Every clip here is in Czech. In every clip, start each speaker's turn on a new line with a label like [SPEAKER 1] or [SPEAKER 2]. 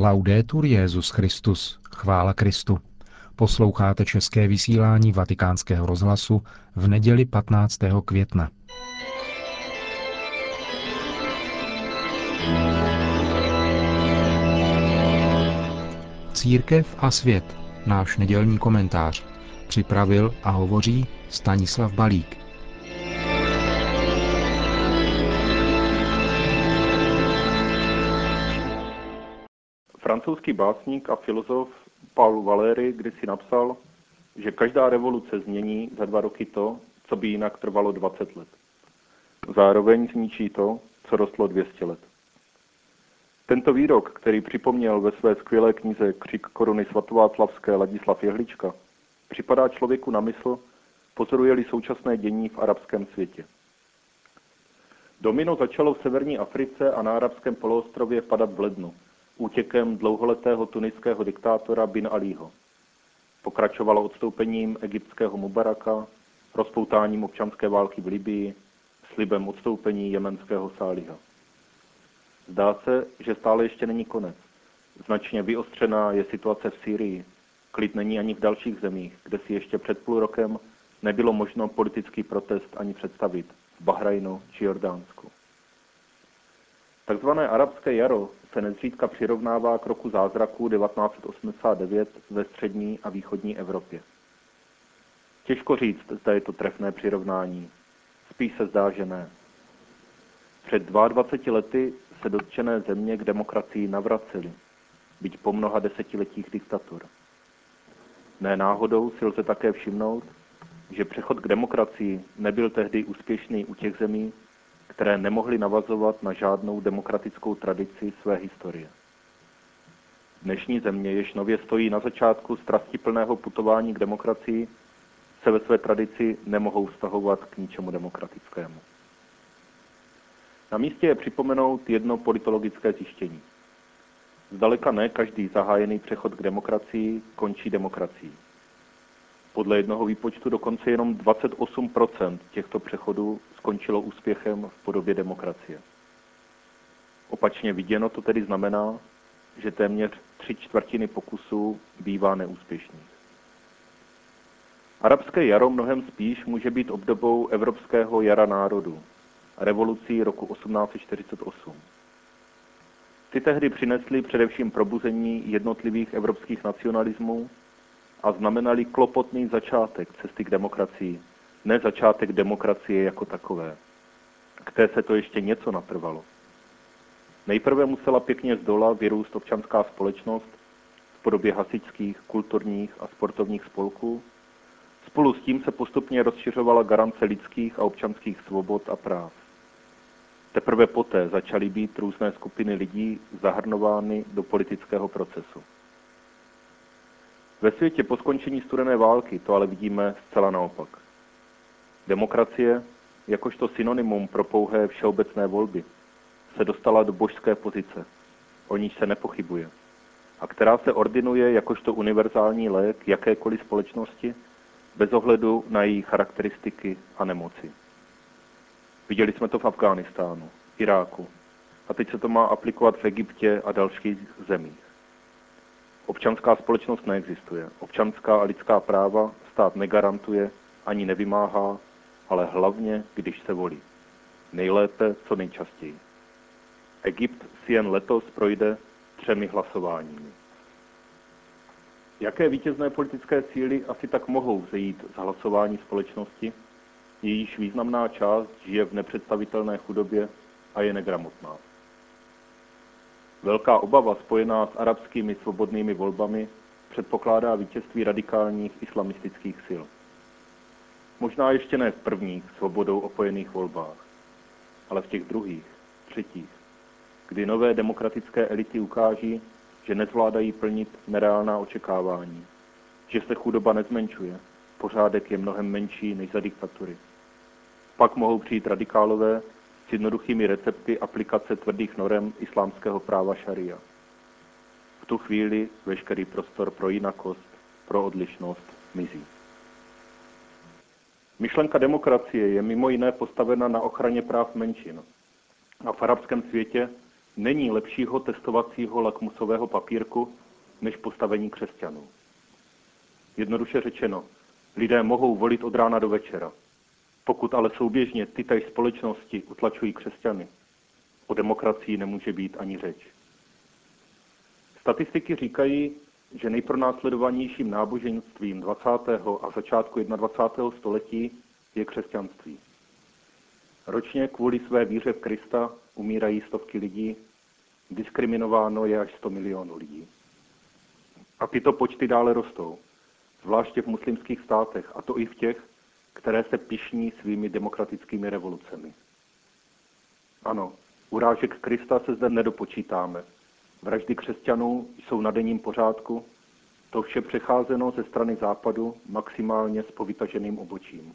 [SPEAKER 1] Laudetur Jezus Christus, chvála Kristu. Posloucháte české vysílání Vatikánského rozhlasu v neděli 15. května. Církev a svět, náš nedělní komentář, připravil a hovoří Stanislav Balík.
[SPEAKER 2] Francouzský básník a filozof Paul Valéry kdysi napsal, že každá revoluce změní za dva roky to, co by jinak trvalo 20 let. Zároveň zničí to, co rostlo 200 let. Tento výrok, který připomněl ve své skvělé knize Křik koruny svatováclavské Ladislav Jehlička, připadá člověku na mysl, pozoruje-li současné dění v arabském světě. Domino začalo v severní Africe a na arabském poloostrově padat v lednu, útěkem dlouholetého tuniského diktátora Bin Alího. Pokračovalo odstoupením egyptského Mubaraka, rozpoutáním občanské války v Libii, slibem odstoupení jemenského Sáliha. Zdá se, že stále ještě není konec. Značně vyostřená je situace v Sýrii. Klid není ani v dalších zemích, kde si ještě před půl rokem nebylo možno politický protest ani představit v Bahrajnu či Jordánsku. Takzvané arabské jaro se nezřídka přirovnává k roku zázraku 1989 ve střední a východní Evropě. Těžko říct, zda je to trefné přirovnání. Spíš se zdá, že ne. Před 22 lety se dotčené země k demokracii navracely, byť po mnoha desetiletích diktatur. Ne náhodou si lze také všimnout, že přechod k demokracii nebyl tehdy úspěšný u těch zemí, které nemohly navazovat na žádnou demokratickou tradici své historie. Dnešní země, jež nově stojí na začátku strastiplného putování k demokracii, se ve své tradici nemohou vztahovat k ničemu demokratickému. Na místě je připomenout jedno politologické zjištění. Zdaleka ne každý zahájený přechod k demokracii končí demokracií. Podle jednoho výpočtu dokonce jenom 28% těchto přechodů skončilo úspěchem v podobě demokracie. Opačně viděno to tedy znamená, že téměř tři čtvrtiny pokusů bývá neúspěšných. Arabské jaro mnohem spíš může být obdobou evropského jara národů, revolucí roku 1848. Ty tehdy přinesly především probuzení jednotlivých evropských nacionalismů a znamenali klopotný začátek cesty k demokracii, ne začátek demokracie jako takové. K té se to ještě něco natrvalo. Nejprve musela pěkně z dola vyrůst občanská společnost v podobě hasičských, kulturních a sportovních spolků. Spolu s tím se postupně rozšiřovala garance lidských a občanských svobod a práv. Teprve poté začaly být různé skupiny lidí zahrnovány do politického procesu. Ve světě po skončení studené války to ale vidíme zcela naopak. Demokracie, jakožto synonymum pro pouhé všeobecné volby, se dostala do božské pozice, o níž se nepochybuje, a která se ordinuje jakožto univerzální lék jakékoliv společnosti, bez ohledu na její charakteristiky a nemoci. Viděli jsme to v Afghánistánu, Iráku a teď se to má aplikovat v Egyptě a dalších zemích. Občanská společnost neexistuje. Občanská a lidská práva stát negarantuje ani nevymáhá, ale hlavně, když se volí. Nejlépe co nejčastěji. Egypt si jen letos projde třemi hlasováními. Jaké vítězné politické síly asi tak mohou vzejít z hlasování společnosti, jejíž významná část žije v nepředstavitelné chudobě a je negramotná. Velká obava spojená s arabskými svobodnými volbami předpokládá vítězství radikálních islamistických sil. Možná ještě ne v prvních svobodou opojených volbách, ale v těch druhých, třetích, kdy nové demokratické elity ukáží, že nezvládají plnit nereálná očekávání, že se chudoba nezmenšuje, pořádek je mnohem menší než za diktatury. Pak mohou přijít radikálové s jednoduchými recepty aplikace tvrdých norem islámského práva šaria. V tu chvíli veškerý prostor pro jinakost, pro odlišnost mizí. Myšlenka demokracie je mimo jiné postavena na ochraně práv menšin. A v arabském světě Není lepšího testovacího lakmusového papírku než postavení křesťanů. Jednoduše řečeno, lidé mohou volit od rána do večera. Pokud ale souběžně tytéž společnosti utlačují křesťany, o demokracii nemůže být ani řeč. Statistiky říkají, že nejpronásledovanějším náboženstvím 20. a začátku 21. století je křesťanství. Ročně kvůli své víře v Krista umírají stovky lidí, diskriminováno je až 100 milionů lidí. A tyto počty dále rostou, zvláště v muslimských státech, a to i v těch, které se pišní svými demokratickými revolucemi. Ano, urážek Krista se zde nedopočítáme. Vraždy křesťanů jsou na denním pořádku, to vše přecházeno ze strany západu maximálně s povytaženým obočím.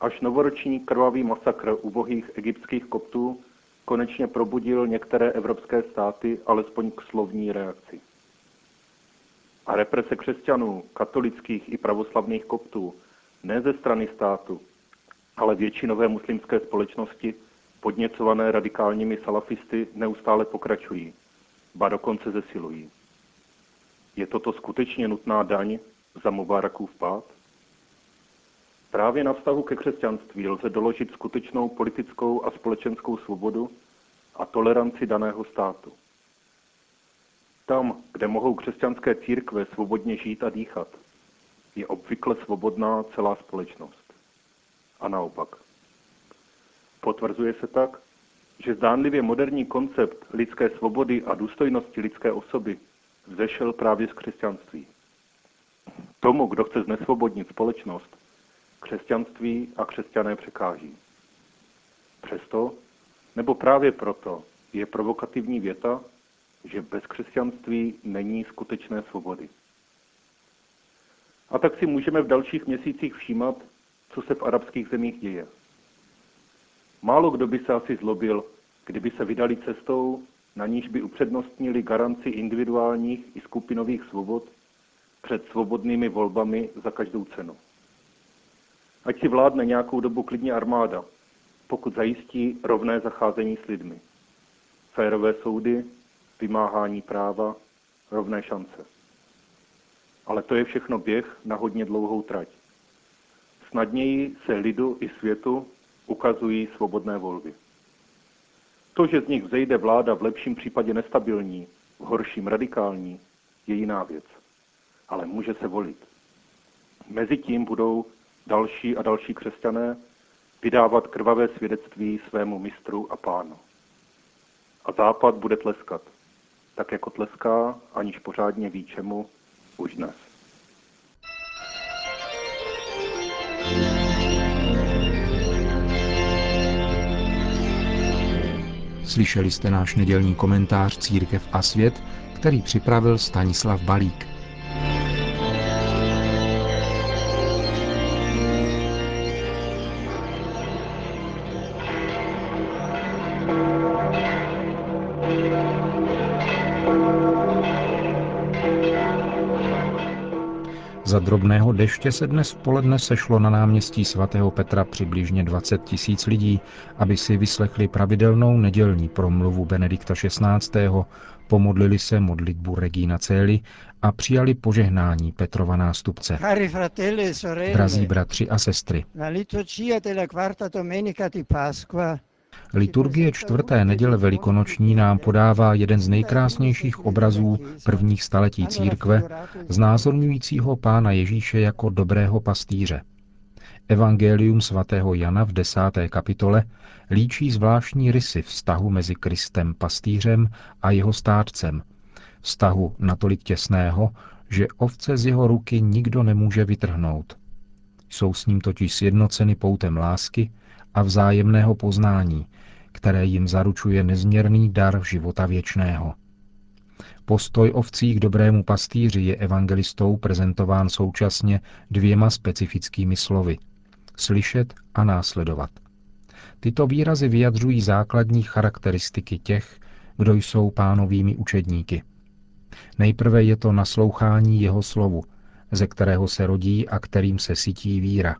[SPEAKER 2] Až novoroční krvavý masakr ubohých egyptských koptů konečně probudil některé evropské státy alespoň k slovní reakci. A represe křesťanů, katolických i pravoslavných koptů, ne ze strany státu, ale většinové muslimské společnosti, podněcované radikálními salafisty, neustále pokračují, ba dokonce zesilují. Je toto skutečně nutná daň za Mubarakův pád? Právě na vztahu ke křesťanství lze doložit skutečnou politickou a společenskou svobodu a toleranci daného státu. Tam, kde mohou křesťanské církve svobodně žít a dýchat, je obvykle svobodná celá společnost. A naopak. Potvrzuje se tak, že zdánlivě moderní koncept lidské svobody a důstojnosti lidské osoby vzešel právě z křesťanství. Tomu, kdo chce znesvobodnit společnost, křesťanství a křesťané překáží. Přesto, nebo právě proto, je provokativní věta, že bez křesťanství není skutečné svobody. A tak si můžeme v dalších měsících všímat, co se v arabských zemích děje. Málo kdo by se asi zlobil, kdyby se vydali cestou, na níž by upřednostnili garanci individuálních i skupinových svobod před svobodnými volbami za každou cenu. Ať si vládne nějakou dobu klidně armáda, pokud zajistí rovné zacházení s lidmi. Férové soudy, vymáhání práva, rovné šance. Ale to je všechno běh na hodně dlouhou trať. Snadněji se lidu i světu ukazují svobodné volby. To, že z nich vzejde vláda v lepším případě nestabilní, v horším radikální, je jiná věc. Ale může se volit. Mezitím budou další a další křesťané vydávat krvavé svědectví svému mistru a pánu. A západ bude tleskat, tak jako tleská, aniž pořádně ví čemu, už dnes.
[SPEAKER 1] Slyšeli jste náš nedělní komentář Církev a svět, který připravil Stanislav Balík. Drobného deště se dnes v poledne sešlo na náměstí svatého Petra přibližně 20 tisíc lidí, aby si vyslechli pravidelnou nedělní promluvu Benedikta XVI., pomodlili se modlitbu Regina Celi a přijali požehnání Petrova nástupce.
[SPEAKER 3] E
[SPEAKER 1] Drazí bratři a sestry, Liturgie čtvrté neděle velikonoční nám podává jeden z nejkrásnějších obrazů prvních staletí církve, znázorňujícího pána Ježíše jako dobrého pastýře. Evangelium svatého Jana v desáté kapitole líčí zvláštní rysy vztahu mezi Kristem pastýřem a jeho stádcem, vztahu natolik těsného, že ovce z jeho ruky nikdo nemůže vytrhnout. Jsou s ním totiž sjednoceny poutem lásky a vzájemného poznání, které jim zaručuje nezměrný dar života věčného. Postoj ovcí k dobrému pastýři je evangelistou prezentován současně dvěma specifickými slovy – slyšet a následovat. Tyto výrazy vyjadřují základní charakteristiky těch, kdo jsou pánovými učedníky. Nejprve je to naslouchání jeho slovu, ze kterého se rodí a kterým se sytí víra.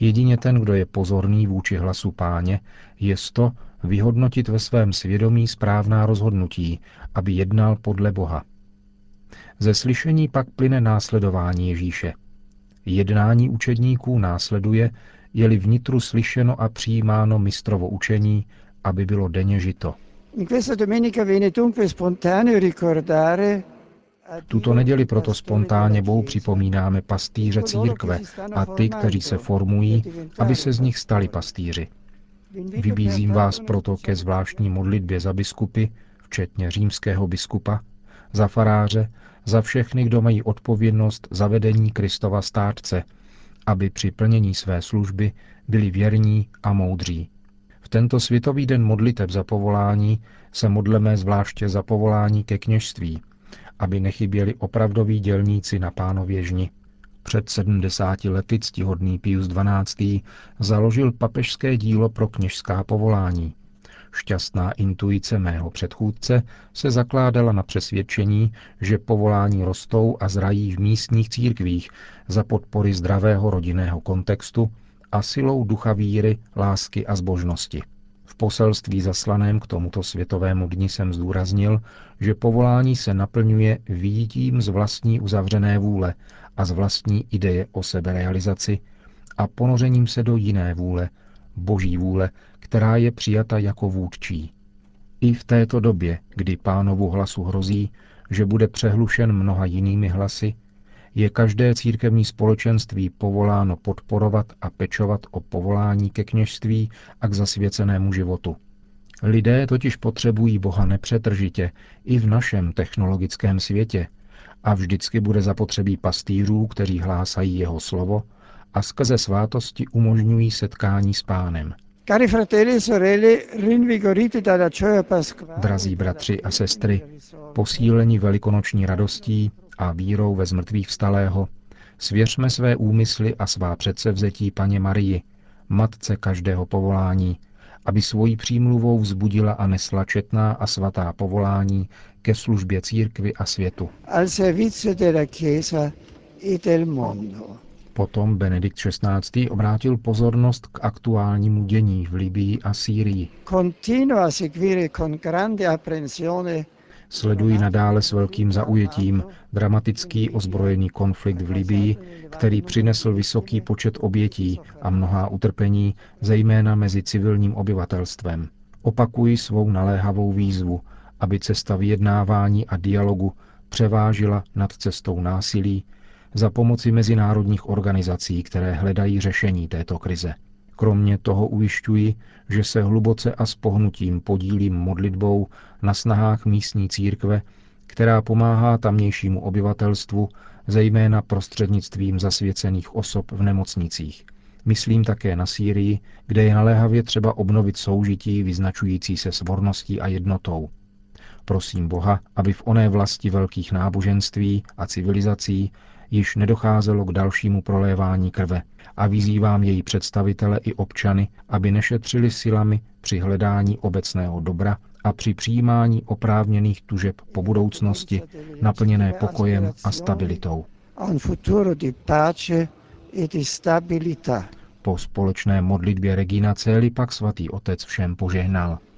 [SPEAKER 1] Jedině ten, kdo je pozorný vůči hlasu páně, je to, vyhodnotit ve svém svědomí správná rozhodnutí, aby jednal podle Boha. Ze slyšení pak plyne následování Ježíše. Jednání učedníků následuje, je-li vnitru slyšeno a přijímáno mistrovo učení, aby bylo denně žito. Tuto neděli proto spontánně Bohu připomínáme pastýře církve a ty, kteří se formují, aby se z nich stali pastýři. Vybízím vás proto ke zvláštní modlitbě za biskupy, včetně římského biskupa, za faráře, za všechny, kdo mají odpovědnost za vedení Kristova státce, aby při plnění své služby byli věrní a moudří. V tento světový den modliteb za povolání se modleme zvláště za povolání ke kněžství, aby nechyběli opravdoví dělníci na pánově žni. Před 70 lety ctihodný Pius XII. založil papežské dílo pro kněžská povolání. Šťastná intuice mého předchůdce se zakládala na přesvědčení, že povolání rostou a zrají v místních církvích za podpory zdravého rodinného kontextu a silou ducha víry, lásky a zbožnosti. Poselství zaslaném k tomuto světovému dni jsem zdůraznil, že povolání se naplňuje výjitím z vlastní uzavřené vůle a z vlastní ideje o seberealizaci a ponořením se do jiné vůle, boží vůle, která je přijata jako vůdčí. I v této době, kdy pánovu hlasu hrozí, že bude přehlušen mnoha jinými hlasy, je každé církevní společenství povoláno podporovat a pečovat o povolání ke kněžství a k zasvěcenému životu. Lidé totiž potřebují Boha nepřetržitě i v našem technologickém světě a vždycky bude zapotřebí pastýřů, kteří hlásají jeho slovo a skrze svátosti umožňují setkání s pánem. Drazí bratři a sestry, posíleni velikonoční radostí a vírou ve zmrtvých vstalého, svěřme své úmysly a svá předsevzetí paně Marii, matce každého povolání, aby svojí přímluvou vzbudila a nesla četná a svatá povolání ke službě církvy a světu. E. Potom Benedikt XVI. obrátil pozornost k aktuálnímu dění v Libii a Sýrii. Sledují nadále s velkým zaujetím dramatický ozbrojený konflikt v Libii, který přinesl vysoký počet obětí a mnohá utrpení, zejména mezi civilním obyvatelstvem. Opakují svou naléhavou výzvu, aby cesta vyjednávání a dialogu převážila nad cestou násilí, za pomoci mezinárodních organizací, které hledají řešení této krize. Kromě toho ujišťuji, že se hluboce a s pohnutím podílím modlitbou na snahách místní církve, která pomáhá tamnějšímu obyvatelstvu, zejména prostřednictvím zasvěcených osob v nemocnicích. Myslím také na Sýrii, kde je naléhavě třeba obnovit soužití vyznačující se svorností a jednotou. Prosím Boha, aby v oné vlasti velkých náboženství a civilizací již nedocházelo k dalšímu prolévání krve a vyzývám její představitele i občany, aby nešetřili silami při hledání obecného dobra a při přijímání oprávněných tužeb po budoucnosti, naplněné pokojem a stabilitou. Po společné modlitbě Regina Celi pak svatý otec všem požehnal.